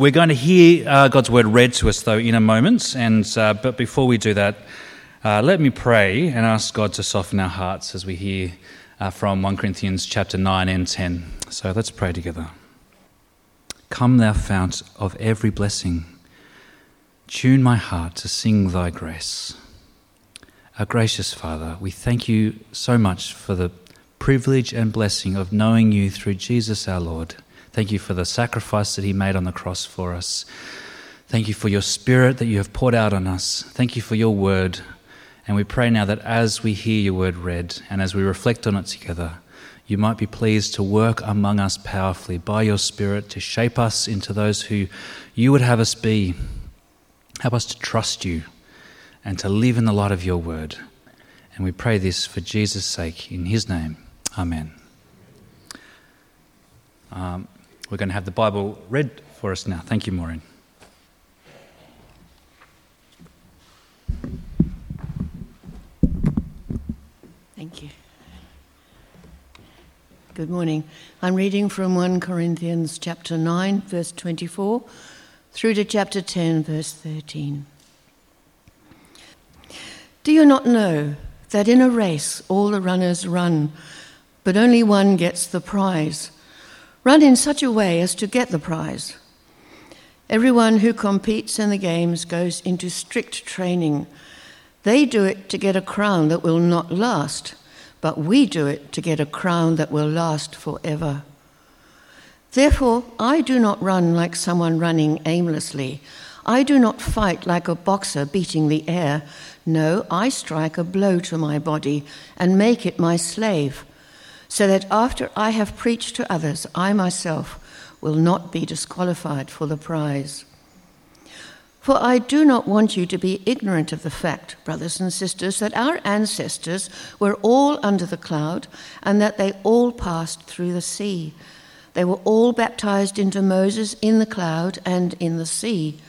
We're going to hear uh, God's word read to us, though, in a moment. And, uh, but before we do that, uh, let me pray and ask God to soften our hearts as we hear uh, from 1 Corinthians chapter 9 and 10. So let's pray together. Come, thou fount of every blessing, tune my heart to sing thy grace. Our gracious Father, we thank you so much for the privilege and blessing of knowing you through Jesus our Lord. Thank you for the sacrifice that he made on the cross for us. Thank you for your spirit that you have poured out on us. Thank you for your word. And we pray now that as we hear your word read and as we reflect on it together, you might be pleased to work among us powerfully by your Spirit to shape us into those who you would have us be. Help us to trust you and to live in the light of your word. And we pray this for Jesus' sake, in his name. Amen. Um, we're going to have the Bible read for us now. Thank you, Maureen. Thank you. Good morning. I'm reading from 1 Corinthians chapter 9 verse 24 through to chapter 10 verse 13. Do you not know that in a race all the runners run, but only one gets the prize? Run in such a way as to get the prize. Everyone who competes in the games goes into strict training. They do it to get a crown that will not last, but we do it to get a crown that will last forever. Therefore, I do not run like someone running aimlessly. I do not fight like a boxer beating the air. No, I strike a blow to my body and make it my slave so that after I have preached to others, I myself will not be disqualified for the prize. For I do not want you to be ignorant of the fact, brothers and sisters, that our ancestors were all under the cloud and that they all passed through the sea. They were all baptized into Moses in the cloud and in the sea.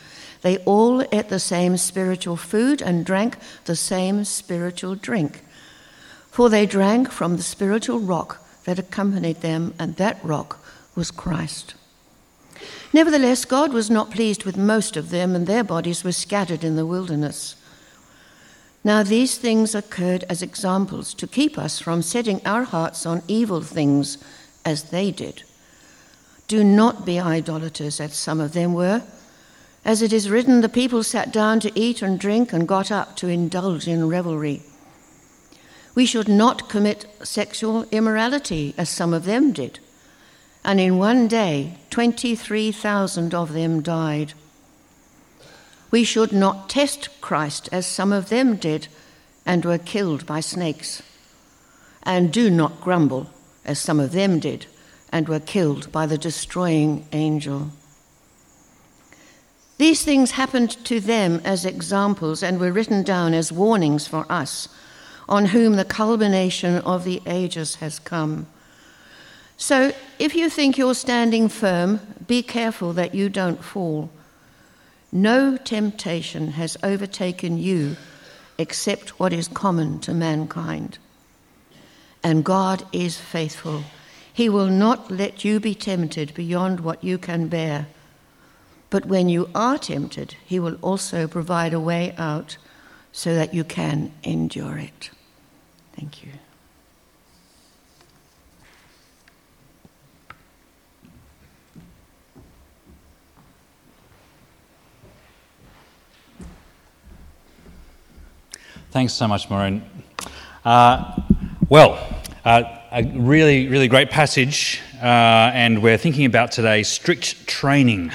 They all ate the same spiritual food and drank the same spiritual drink for they drank from the spiritual rock that accompanied them, and that rock was Christ. Nevertheless, God was not pleased with most of them, and their bodies were scattered in the wilderness. Now, these things occurred as examples to keep us from setting our hearts on evil things as they did. Do not be idolaters, as some of them were. As it is written, the people sat down to eat and drink and got up to indulge in revelry. We should not commit sexual immorality, as some of them did. And in one day, 23,000 of them died. We should not test Christ, as some of them did, and were killed by snakes. And do not grumble, as some of them did, and were killed by the destroying angel. These things happened to them as examples and were written down as warnings for us on whom the culmination of the ages has come. So, if you think you're standing firm, be careful that you don't fall. No temptation has overtaken you except what is common to mankind. And God is faithful. He will not let you be tempted beyond what you can bear. But when you are tempted, He will also provide a way out so that you can endure it. Thank you. Thanks so much, Maureen. Uh, well, uh, a really, really great passage, uh, and we're thinking about today strict training.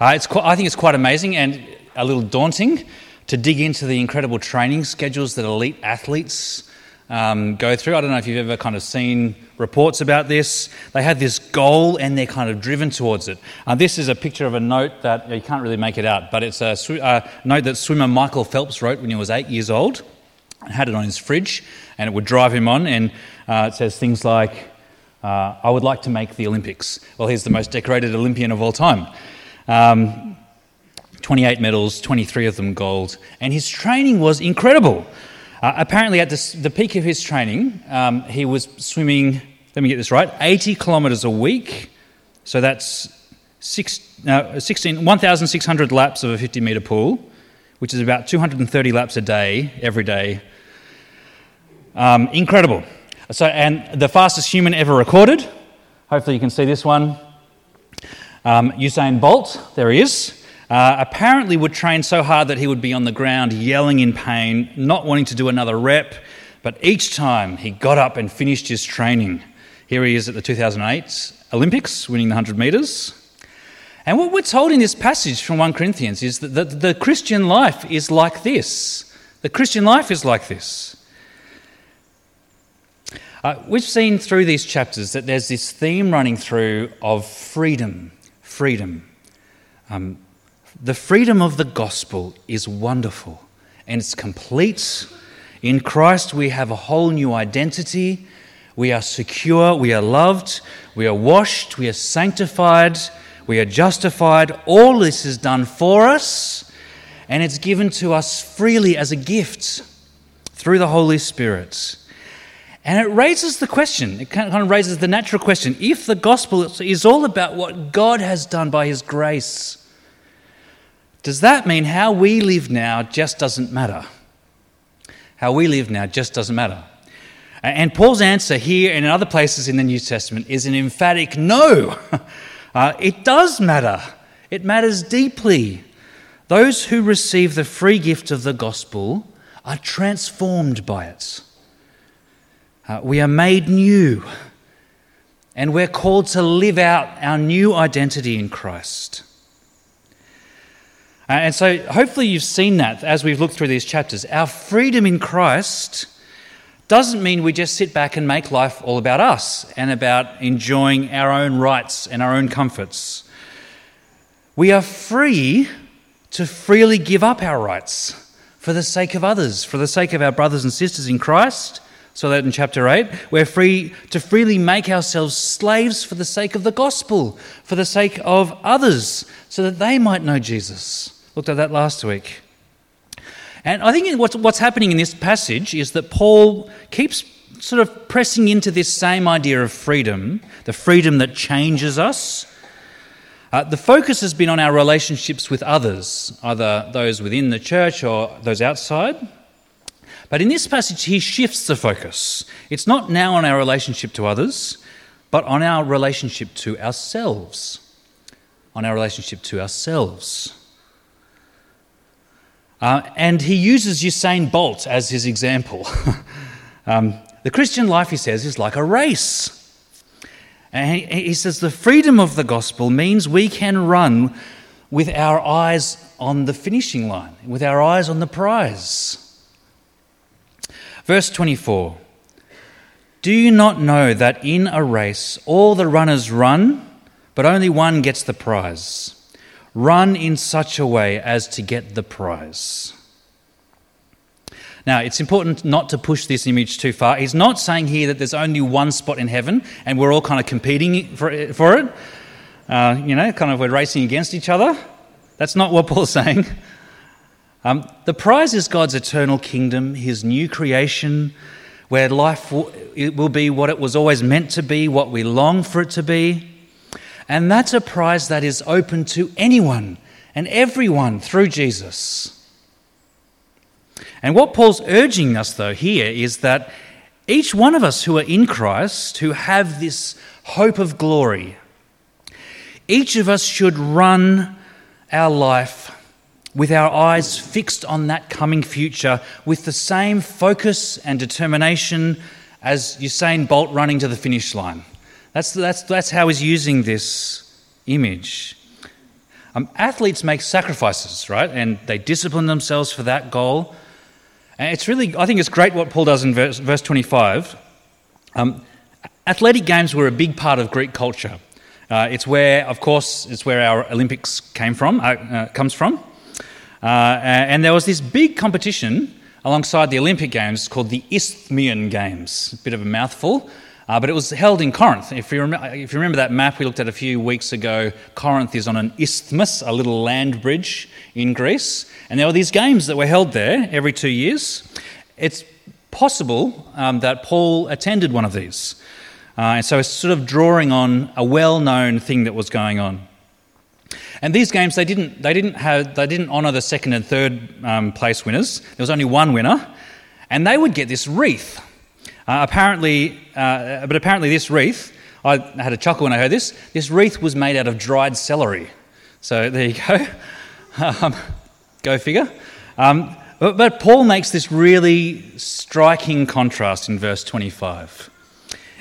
Uh, it's quite, I think it's quite amazing and a little daunting to dig into the incredible training schedules that elite athletes um, go through. I don't know if you've ever kind of seen reports about this. They have this goal and they're kind of driven towards it. Uh, this is a picture of a note that you can't really make it out, but it's a sw- uh, note that swimmer Michael Phelps wrote when he was eight years old and had it on his fridge, and it would drive him on. And uh, it says things like, uh, I would like to make the Olympics. Well, he's the most decorated Olympian of all time. Um, 28 medals, 23 of them gold, and his training was incredible. Uh, apparently, at the, the, peak of his training, um, he was swimming, let me get this right, 80 kilometres a week. So that's six, uh, 1,600 laps of a 50 metre pool, which is about 230 laps a day, every day. Um, incredible. So, and the fastest human ever recorded, hopefully you can see this one, um, Usain Bolt, there he is. Uh, apparently would train so hard that he would be on the ground yelling in pain, not wanting to do another rep, but each time he got up and finished his training. Here he is at the 2008 Olympics, winning the 100 metres. And what we're told in this passage from 1 Corinthians is that the, the Christian life is like this. The Christian life is like this. Uh, we've seen through these chapters that there's this theme running through of freedom. Freedom. Um, the freedom of the gospel is wonderful and it's complete. In Christ, we have a whole new identity. We are secure, we are loved, we are washed, we are sanctified, we are justified. All this is done for us, and it's given to us freely as a gift through the Holy Spirit. And it raises the question, it kind of raises the natural question if the gospel is all about what God has done by his grace, does that mean how we live now just doesn't matter? How we live now just doesn't matter. And Paul's answer here and in other places in the New Testament is an emphatic no. Uh, it does matter, it matters deeply. Those who receive the free gift of the gospel are transformed by it. Uh, we are made new, and we're called to live out our new identity in Christ. Uh, and so, hopefully, you've seen that as we've looked through these chapters. Our freedom in Christ doesn't mean we just sit back and make life all about us and about enjoying our own rights and our own comforts. We are free to freely give up our rights for the sake of others, for the sake of our brothers and sisters in Christ. So that in chapter 8, we're free to freely make ourselves slaves for the sake of the gospel, for the sake of others, so that they might know Jesus. Looked at that last week. And I think what's, what's happening in this passage is that Paul keeps sort of pressing into this same idea of freedom, the freedom that changes us. Uh, the focus has been on our relationships with others, either those within the church or those outside. But in this passage, he shifts the focus. It's not now on our relationship to others, but on our relationship to ourselves. On our relationship to ourselves. Uh, and he uses Usain Bolt as his example. um, the Christian life, he says, is like a race. And he, he says the freedom of the gospel means we can run with our eyes on the finishing line, with our eyes on the prize. Verse 24 Do you not know that in a race all the runners run, but only one gets the prize? Run in such a way as to get the prize. Now, it's important not to push this image too far. He's not saying here that there's only one spot in heaven and we're all kind of competing for it. Uh, you know, kind of we're racing against each other. That's not what Paul's saying. Um, the prize is God's eternal kingdom, his new creation, where life will, will be what it was always meant to be, what we long for it to be. And that's a prize that is open to anyone and everyone through Jesus. And what Paul's urging us, though, here is that each one of us who are in Christ, who have this hope of glory, each of us should run our life with our eyes fixed on that coming future with the same focus and determination as Usain Bolt running to the finish line. That's, that's, that's how he's using this image. Um, athletes make sacrifices, right? And they discipline themselves for that goal. And it's really, I think it's great what Paul does in verse, verse 25. Um, athletic games were a big part of Greek culture. Uh, it's where, of course, it's where our Olympics came from, uh, uh, comes from. Uh, and there was this big competition alongside the Olympic Games called the Isthmian Games. A bit of a mouthful. Uh, but it was held in Corinth. If you, rem- if you remember that map we looked at a few weeks ago, Corinth is on an isthmus, a little land bridge in Greece. And there were these games that were held there every two years. It's possible um, that Paul attended one of these. Uh, and so it's sort of drawing on a well known thing that was going on. And these games, they didn't, they didn't, have, they didn't honour the second and third um, place winners. There was only one winner, and they would get this wreath. Uh, apparently, uh, but apparently, this wreath, I had a chuckle when I heard this. This wreath was made out of dried celery. So there you go. Um, go figure. Um, but, but Paul makes this really striking contrast in verse 25.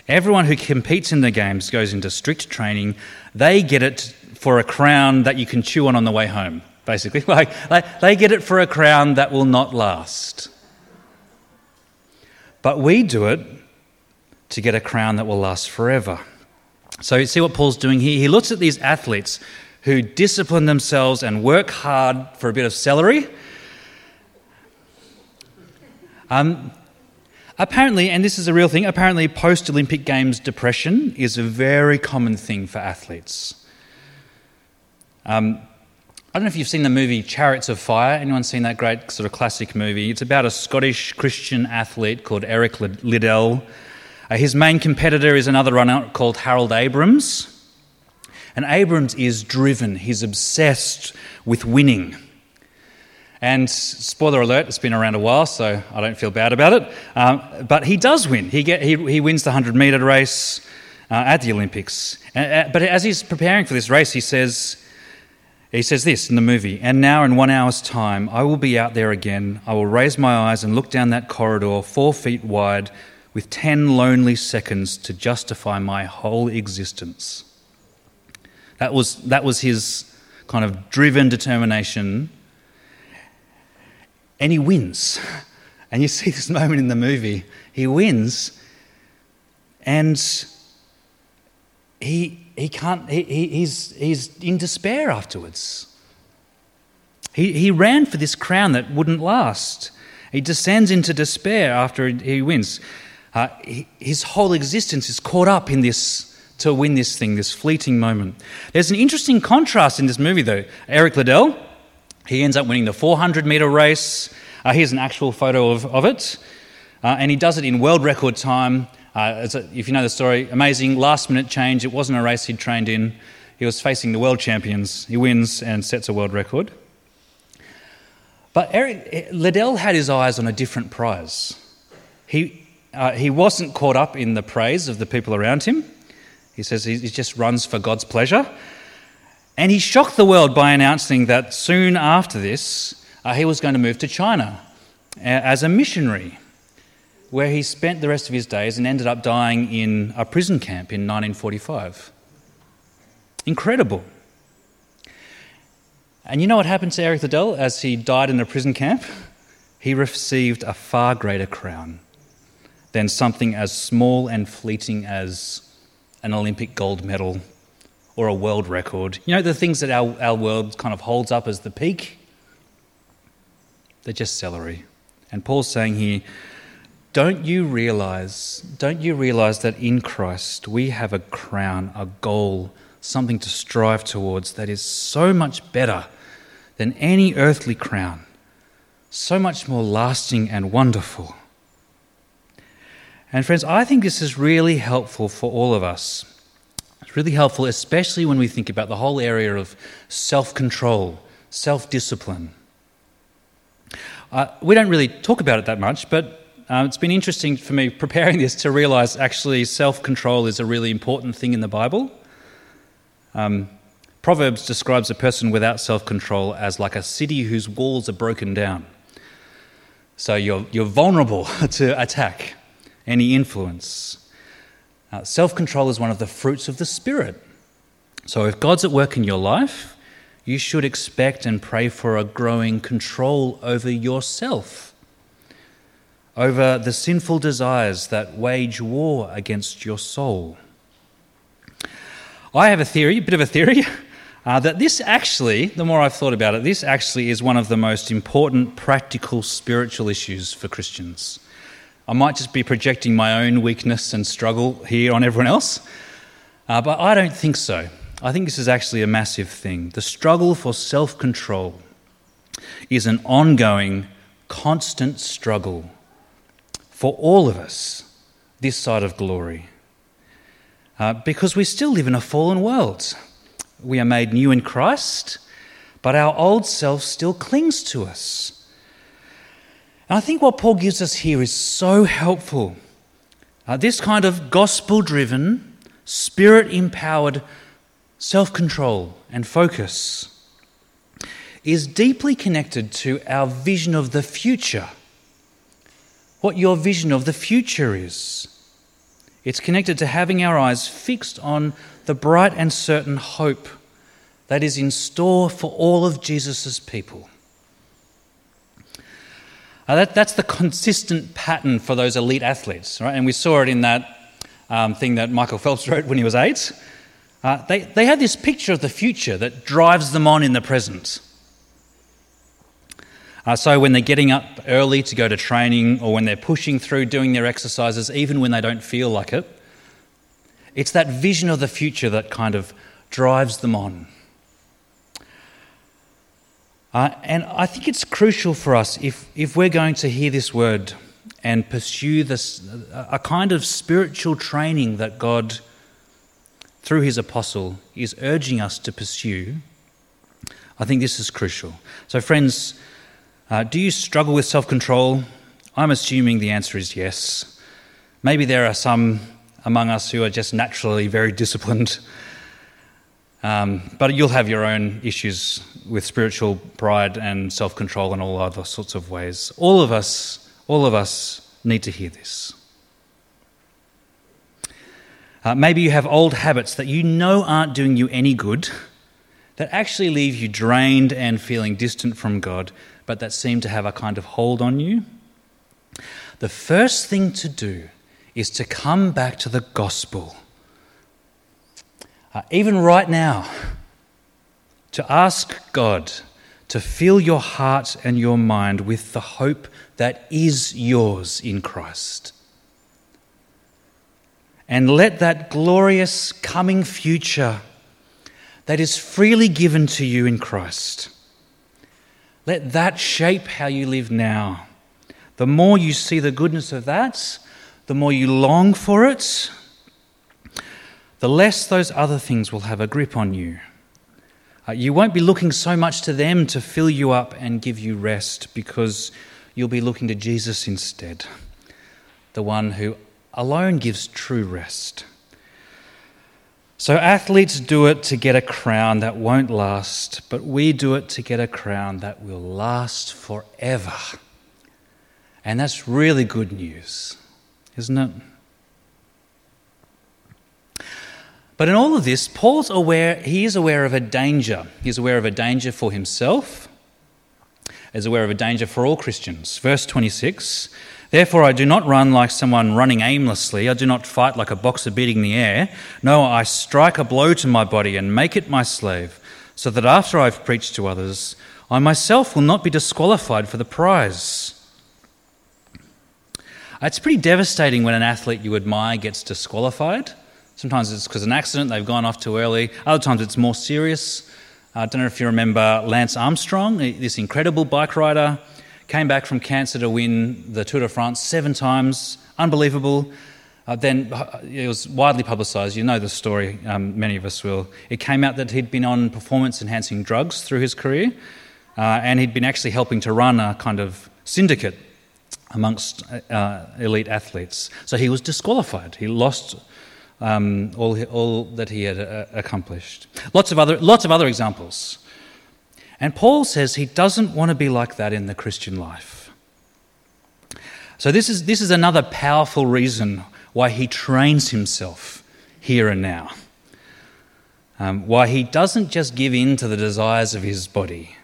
Everyone who competes in the games goes into strict training. They get it for a crown that you can chew on on the way home, basically. Like they get it for a crown that will not last. But we do it to get a crown that will last forever. So you see what Paul's doing here? He looks at these athletes who discipline themselves and work hard for a bit of celery. Um, apparently, and this is a real thing, apparently post Olympic Games depression is a very common thing for athletes. Um, I don't know if you've seen the movie Chariots of Fire. Anyone seen that great sort of classic movie? It's about a Scottish Christian athlete called Eric Liddell. Uh, his main competitor is another runner called Harold Abrahams. And Abrahams is driven, he's obsessed with winning. And spoiler alert, it's been around a while, so I don't feel bad about it. Um, but he does win. He, get, he, he wins the 100 metre race uh, at the Olympics. Uh, but as he's preparing for this race, he says, he says this in the movie, and now in one hour's time, I will be out there again. I will raise my eyes and look down that corridor, four feet wide, with ten lonely seconds to justify my whole existence. That was, that was his kind of driven determination. And he wins. And you see this moment in the movie. He wins, and he he can't, he, he's, he's in despair afterwards. He, he ran for this crown that wouldn't last. He descends into despair after he wins. Uh, he, his whole existence is caught up in this to win this thing, this fleeting moment. There's an interesting contrast in this movie, though. Eric Liddell, he ends up winning the 400 meter race. Uh, here's an actual photo of, of it. Uh, and he does it in world record time. Uh, a, if you know the story, amazing last minute change. It wasn't a race he'd trained in. He was facing the world champions. He wins and sets a world record. But Eric Liddell had his eyes on a different prize. He, uh, he wasn't caught up in the praise of the people around him. He says he, he just runs for God's pleasure. And he shocked the world by announcing that soon after this, uh, he was going to move to China as a missionary where he spent the rest of his days and ended up dying in a prison camp in 1945. Incredible. And you know what happened to Eric Liddell as he died in a prison camp? He received a far greater crown than something as small and fleeting as an Olympic gold medal or a world record. You know, the things that our, our world kind of holds up as the peak? They're just celery. And Paul's saying here, don't you realize, don't you realize that in Christ we have a crown, a goal, something to strive towards that is so much better than any earthly crown, so much more lasting and wonderful. And friends, I think this is really helpful for all of us. It's really helpful, especially when we think about the whole area of self control, self discipline. Uh, we don't really talk about it that much, but um, it's been interesting for me preparing this to realize actually self control is a really important thing in the Bible. Um, Proverbs describes a person without self control as like a city whose walls are broken down. So you're, you're vulnerable to attack, any influence. Uh, self control is one of the fruits of the Spirit. So if God's at work in your life, you should expect and pray for a growing control over yourself over the sinful desires that wage war against your soul. I have a theory, a bit of a theory, uh, that this actually, the more I've thought about it, this actually is one of the most important practical spiritual issues for Christians. I might just be projecting my own weakness and struggle here on everyone else, uh, but I don't think so. I think this is actually a massive thing. The struggle for self control is an ongoing, constant struggle for all of us this side of glory. Uh, because we still live in a fallen world. we are made new in Christ, but our old self still clings to us. And I think what Paul gives us here is so helpful. Uh, this kind of gospel driven, spirit empowered self control and focus is deeply connected to our vision of the future. What your vision of the future is. It's connected to having our eyes fixed on the bright and certain hope that is in store for all of Jesus' people. Uh, that, that's the consistent pattern for those elite athletes, right? And we saw it in that um, thing that Michael Phelps wrote when he was eight. Uh, they, they have this picture of the future that drives them on in the present. Uh, so when they're getting up early to go to training or when they're pushing through doing their exercises, even when they don't feel like it, it's that vision of the future that kind of drives them on. Uh, and I think it's crucial for us if, if we're going to hear this word and pursue this, a kind of spiritual training that God, through his apostle, is urging us to pursue. I think this is crucial. So, friends, uh, do you struggle with self control? I'm assuming the answer is yes. Maybe there are some among us who are just naturally very disciplined. Um, but you'll have your own issues with spiritual pride and self control and all other sorts of ways. All of us, all of us need to hear this. Uh, maybe you have old habits that you know aren't doing you any good, that actually leave you drained and feeling distant from God but that seem to have a kind of hold on you. The first thing to do is to come back to the gospel. Uh, even right now, to ask God to fill your heart and your mind with the hope that is yours in Christ. And let that glorious coming future that is freely given to you in Christ let that shape how you live now. The more you see the goodness of that, the more you long for it, the less those other things will have a grip on you. Uh, you won't be looking so much to them to fill you up and give you rest because you'll be looking to Jesus instead, the one who alone gives true rest. So, athletes do it to get a crown that won't last, but we do it to get a crown that will last forever. And that's really good news, isn't it? But in all of this, Paul's aware, he is aware of a danger. He's aware of a danger for himself, is aware of a danger for all Christians. Verse 26 Therefore, I do not run like someone running aimlessly. I do not fight like a boxer beating the air. No, I strike a blow to my body and make it my slave, so that after I've preached to others, I myself will not be disqualified for the prize. It's pretty devastating when an athlete you admire gets disqualified. Sometimes it's because of an accident, they've gone off too early. Other times it's more serious. I don't know if you remember Lance Armstrong, this incredible bike rider came back from cancer to win the Tour de France seven times. Unbelievable. Uh, then uh, it was widely publicised. You know the story, um, many of us will. It came out that he'd been on performance enhancing drugs through his career, uh, and he'd been actually helping to run a kind of syndicate amongst uh, elite athletes. So he was disqualified. He lost um, all, all that he had uh, accomplished. Lots of, other, lots of other examples. And Paul says he doesn't want to be like that in the Christian life. So, this is, this is another powerful reason why he trains himself here and now. Um, why he doesn't just give in to the desires of his body.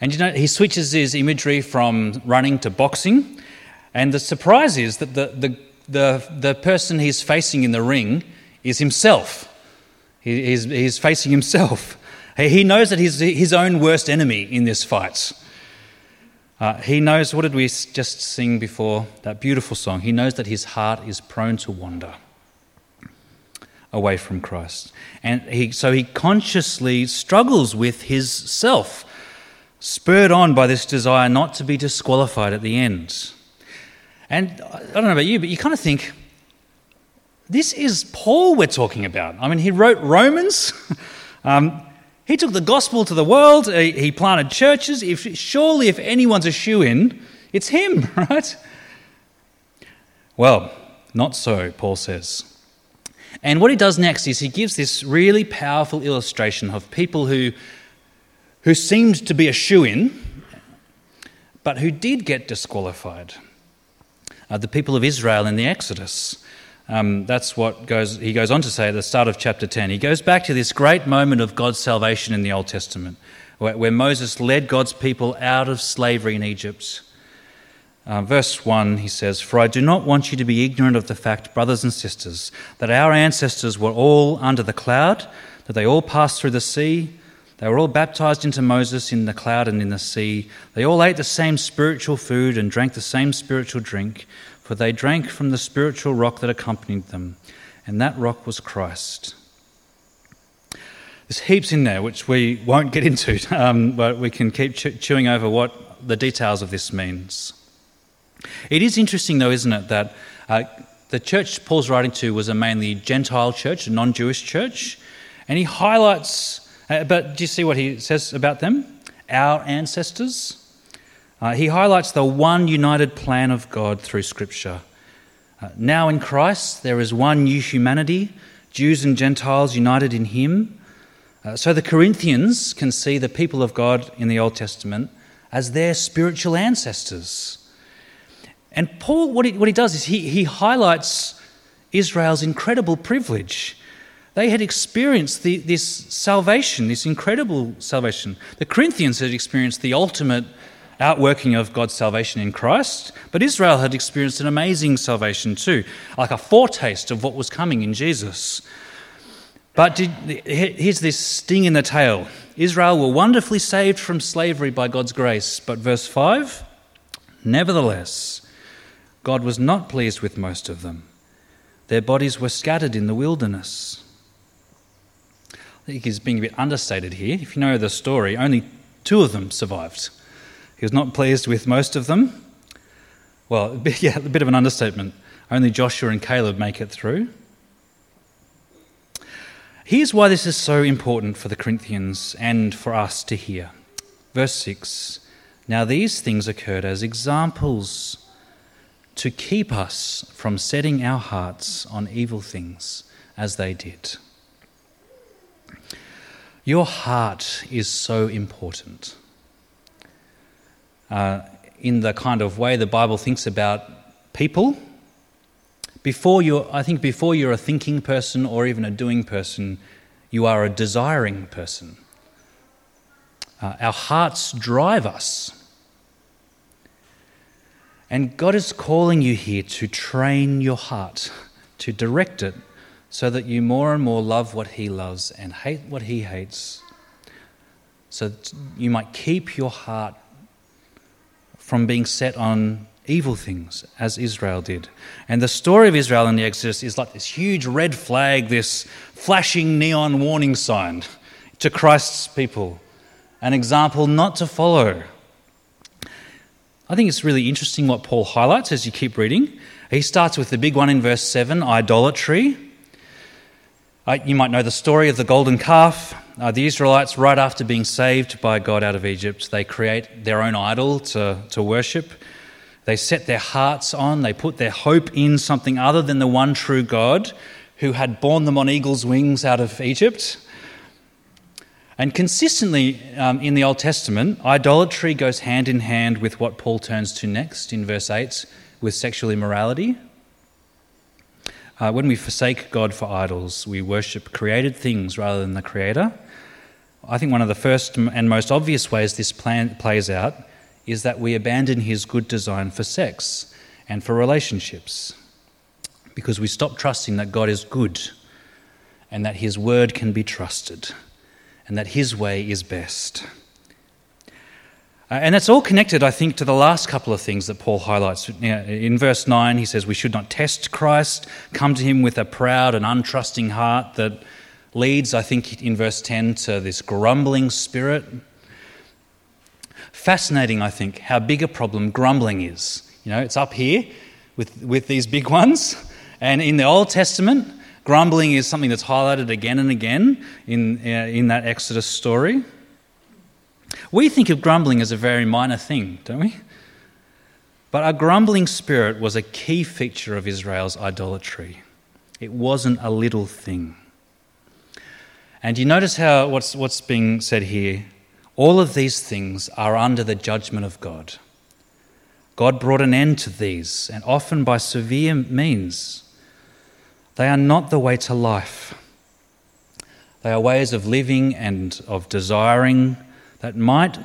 And you know, he switches his imagery from running to boxing. And the surprise is that the, the, the, the person he's facing in the ring is himself. He, he's, he's facing himself. He knows that he's his own worst enemy in this fight. Uh, he knows, what did we just sing before? That beautiful song. He knows that his heart is prone to wander away from Christ. And he, so he consciously struggles with his self, spurred on by this desire not to be disqualified at the end. And I don't know about you, but you kind of think, this is Paul we're talking about. I mean, he wrote Romans. Um, he took the gospel to the world, he, he planted churches. If, surely, if anyone's a shoe in, it's him, right? Well, not so, Paul says. And what he does next is he gives this really powerful illustration of people who, who seemed to be a shoe in, but who did get disqualified. Uh, the people of Israel in the Exodus. Um, that's what goes, he goes on to say at the start of chapter 10. He goes back to this great moment of God's salvation in the Old Testament, where, where Moses led God's people out of slavery in Egypt. Uh, verse 1, he says, For I do not want you to be ignorant of the fact, brothers and sisters, that our ancestors were all under the cloud, that they all passed through the sea. They were all baptized into Moses in the cloud and in the sea. They all ate the same spiritual food and drank the same spiritual drink, for they drank from the spiritual rock that accompanied them, and that rock was Christ. There's heaps in there which we won't get into, um, but we can keep chewing over what the details of this means. It is interesting, though, isn't it, that uh, the church Paul's writing to was a mainly Gentile church, a non Jewish church, and he highlights, uh, but do you see what he says about them? Our ancestors. Uh, he highlights the one united plan of God through Scripture. Uh, now in Christ, there is one new humanity, Jews and Gentiles united in Him. Uh, so the Corinthians can see the people of God in the Old Testament as their spiritual ancestors. And Paul, what he, what he does is he, he highlights Israel's incredible privilege. They had experienced the, this salvation, this incredible salvation. The Corinthians had experienced the ultimate outworking of God's salvation in Christ, but Israel had experienced an amazing salvation too, like a foretaste of what was coming in Jesus. But did, here's this sting in the tail Israel were wonderfully saved from slavery by God's grace. But verse 5 Nevertheless, God was not pleased with most of them. Their bodies were scattered in the wilderness. I think he's being a bit understated here. If you know the story, only two of them survived. He was not pleased with most of them. Well, yeah, a bit of an understatement. Only Joshua and Caleb make it through. Here's why this is so important for the Corinthians and for us to hear. Verse 6 Now these things occurred as examples to keep us from setting our hearts on evil things as they did. Your heart is so important. Uh, in the kind of way the Bible thinks about people, before you I think before you're a thinking person or even a doing person, you are a desiring person. Uh, our hearts drive us. And God is calling you here to train your heart, to direct it so that you more and more love what He loves and hate what He hates. So that you might keep your heart from being set on evil things, as Israel did. And the story of Israel in the Exodus is like this huge red flag, this flashing neon warning sign to Christ's people, an example not to follow. I think it's really interesting what Paul highlights as you keep reading. He starts with the big one in verse 7 idolatry. Uh, you might know the story of the golden calf. Uh, the Israelites, right after being saved by God out of Egypt, they create their own idol to, to worship. They set their hearts on, they put their hope in something other than the one true God who had borne them on eagle's wings out of Egypt. And consistently um, in the Old Testament, idolatry goes hand in hand with what Paul turns to next in verse 8 with sexual immorality. Uh, when we forsake God for idols, we worship created things rather than the Creator. I think one of the first and most obvious ways this plan plays out is that we abandon His good design for sex and for relationships because we stop trusting that God is good and that His word can be trusted and that His way is best. Uh, and that's all connected, I think, to the last couple of things that Paul highlights. In verse 9, he says, We should not test Christ, come to him with a proud and untrusting heart that leads, I think, in verse 10 to this grumbling spirit. Fascinating, I think, how big a problem grumbling is. You know, it's up here with, with these big ones. And in the Old Testament, Grumbling is something that's highlighted again and again in, uh, in that Exodus story. We think of grumbling as a very minor thing, don't we? But a grumbling spirit was a key feature of Israel's idolatry. It wasn't a little thing. And you notice how what's, what's being said here? All of these things are under the judgment of God. God brought an end to these, and often by severe means. They are not the way to life. They are ways of living and of desiring that might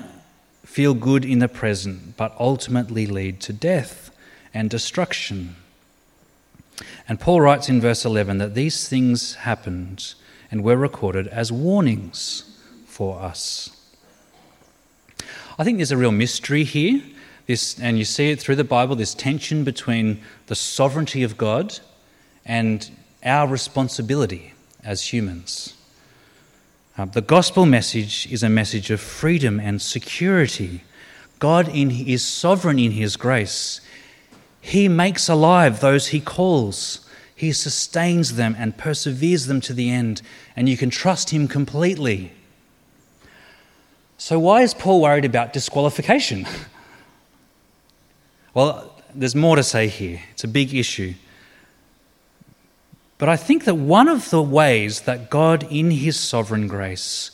feel good in the present, but ultimately lead to death and destruction. And Paul writes in verse 11 that these things happened and were recorded as warnings for us. I think there's a real mystery here. This, and you see it through the Bible, this tension between the sovereignty of God and our responsibility as humans. Uh, the gospel message is a message of freedom and security. God in, is sovereign in his grace. He makes alive those he calls. He sustains them and perseveres them to the end, and you can trust him completely. So, why is Paul worried about disqualification? well, there's more to say here. It's a big issue. But I think that one of the ways that God, in His sovereign grace,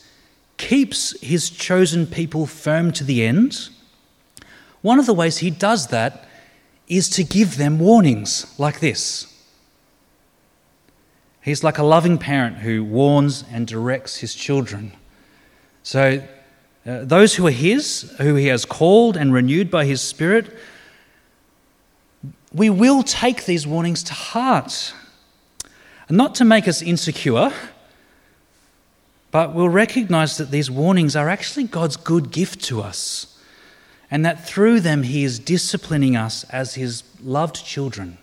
keeps His chosen people firm to the end, one of the ways He does that is to give them warnings like this. He's like a loving parent who warns and directs his children. So, uh, those who are His, who He has called and renewed by His Spirit, we will take these warnings to heart not to make us insecure, but we'll recognize that these warnings are actually God's good gift to us, and that through them He is disciplining us as His loved children.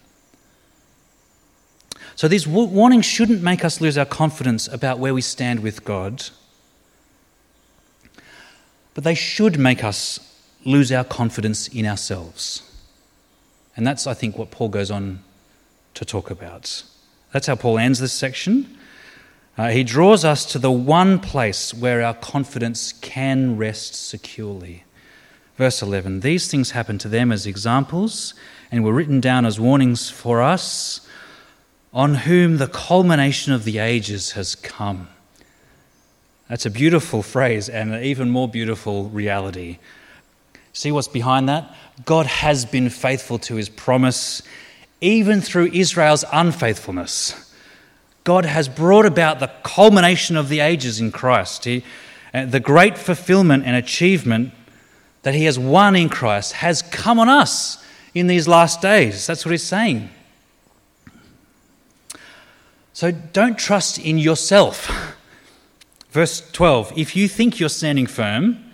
So these warnings shouldn't make us lose our confidence about where we stand with God, but they should make us lose our confidence in ourselves. And that's, I think, what Paul goes on to talk about. That's how Paul ends this section. Uh, he draws us to the one place where our confidence can rest securely. Verse 11 These things happened to them as examples and were written down as warnings for us, on whom the culmination of the ages has come. That's a beautiful phrase and an even more beautiful reality. See what's behind that? God has been faithful to his promise even through Israel's unfaithfulness. God has brought about the culmination of the ages in Christ. He, uh, the great fulfillment and achievement that He has won in Christ has come on us in these last days. That's what He's saying. So don't trust in yourself. Verse 12 if you think you're standing firm,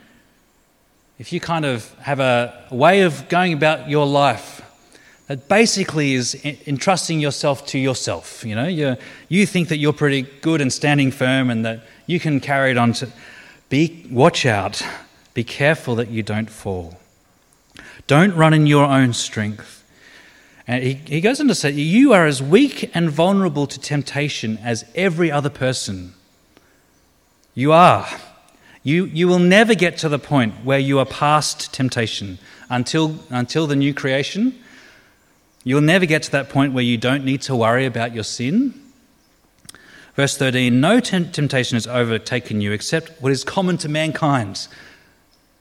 if you kind of have a way of going about your life that basically is entrusting yourself to yourself. You know, you you think that you're pretty good and standing firm and that you can carry it on to be watch out. Be careful that you don't fall. Don't run in your own strength. And he, he goes on to say, You are as weak and vulnerable to temptation as every other person. You are. You, you will never get to the point where you are past temptation until, until the new creation You'll never get to that point where you don't need to worry about your sin. Verse 13 No temptation has overtaken you except what is common to mankind.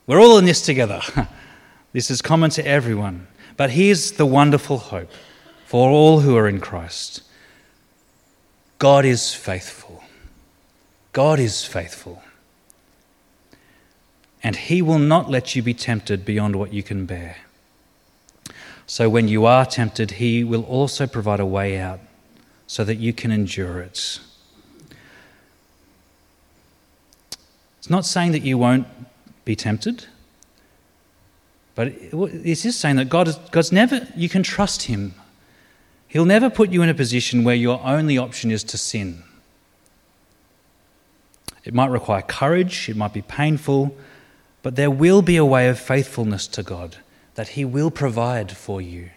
We're all in this together. this is common to everyone. But here's the wonderful hope for all who are in Christ God is faithful. God is faithful. And he will not let you be tempted beyond what you can bear. So when you are tempted, He will also provide a way out so that you can endure it. It's not saying that you won't be tempted, but it is just saying that God is, God's never, you can trust Him. He'll never put you in a position where your only option is to sin. It might require courage, it might be painful, but there will be a way of faithfulness to God that He will provide for you.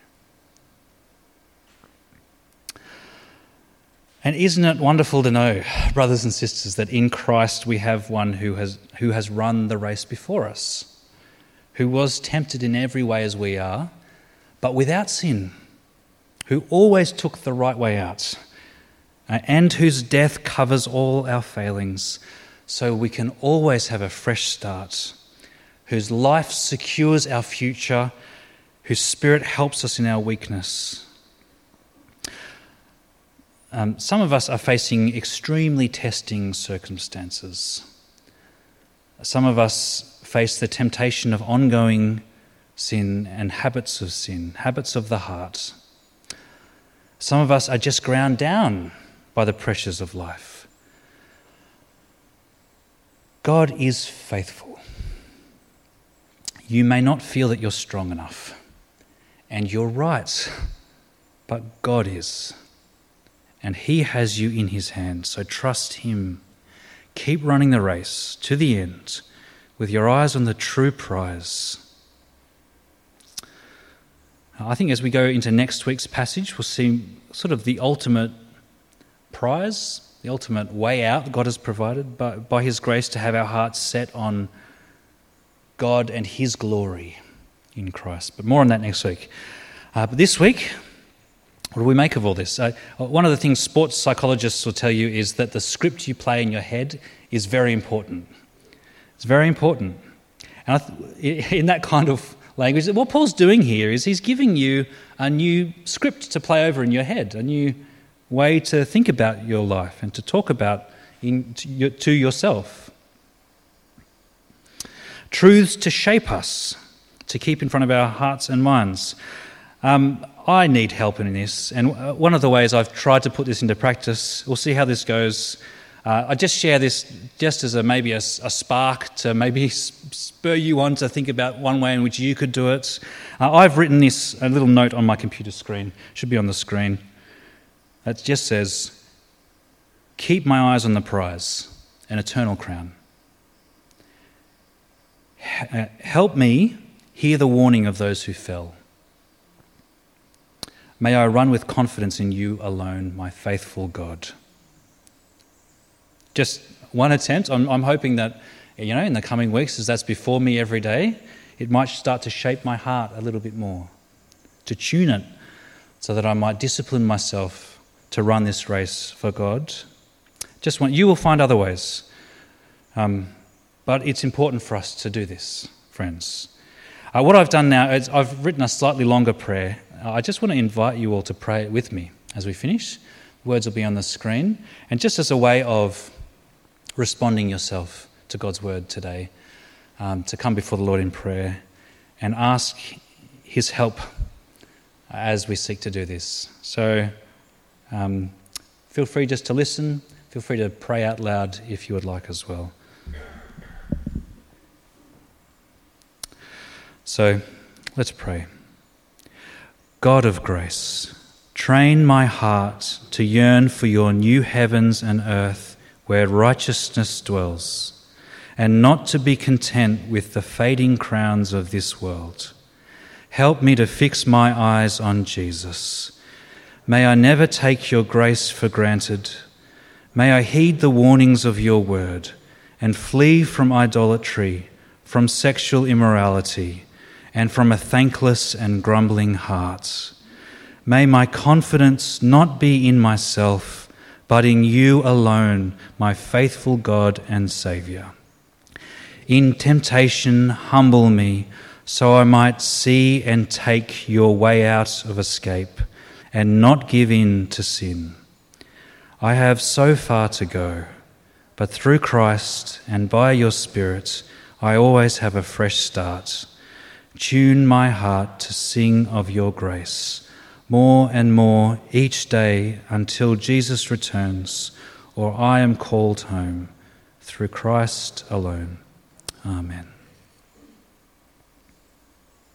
And isn't it wonderful to know, brothers and sisters, that in Christ we have one who has, who has run the race before us, who was tempted in every way as we are, but without sin, who always took the right way out, uh, and whose death covers all our failings, so we can always have a fresh start, whose life secures our future, whose spirit helps us in our weakness um, some of us are facing extremely testing circumstances. Some of us face the temptation of ongoing sin and habits of sin, habits of the heart. Some of us are just ground down by the pressures of life. God is faithful. You may not feel that you're strong enough, and you're right, but God is and He has you in His hand. So trust Him. Keep running the race to the end with your eyes on the true prize. I think as we go into next week's passage, we'll see sort of the ultimate prize, the ultimate way out God has provided by, by His grace to have our hearts set on God and His glory in Christ. But more on that next week. Uh, but this week, what do we make of all this? Uh, one of the things sports psychologists will tell you is that the script you play in your head is very important. It's very important. And th- in that kind of language, what Paul's doing here is he's giving you a new script to play over in your head, a new way to think about your life and to talk about in, to, to yourself. Truths to shape us, to keep in front of our hearts and minds. Um, I need help in this, and uh, one of the ways I've tried to put this into practice, we'll see how this goes. Uh, I just share this just as a maybe a, a, spark to maybe spur you on to think about one way in which you could do it. Uh, I've written this a little note on my computer screen, should be on the screen. It just says, "Keep my eyes on the prize, an eternal crown. Uh, help me hear the warning of those who fell." May I run with confidence in you alone, my faithful God. Just one attempt. I'm, I'm, hoping that, you know, in the coming weeks, as that's before me every day, it might start to shape my heart a little bit more, to tune it so that I might discipline myself to run this race for God. Just want, you will find other ways. Um, but it's important for us to do this, friends. Uh, what I've done now is I've written a slightly longer prayer I just want to invite you all to pray it with me as we finish. Words will be on the screen. And just as a way of responding yourself to God's word today, um, to come before the Lord in prayer and ask His help as we seek to do this. So um, feel free just to listen. Feel free to pray out loud if you would like as well. So let's pray. God of grace, train my heart to yearn for your new heavens and earth where righteousness dwells, and not to be content with the fading crowns of this world. Help me to fix my eyes on Jesus. May I never take your grace for granted. May I heed the warnings of your word and flee from idolatry, from sexual immorality and from a thankless and grumbling heart. May my confidence not be in myself, but in you alone, my faithful God and Saviour. In temptation, humble me, so I might see and take your way out of escape and not give in to sin. I have so far to go, but through Christ and by your Spirit, I always have a fresh start. Tune my heart to sing of your grace more and more each day until Jesus returns or I am called home through Christ alone. Amen.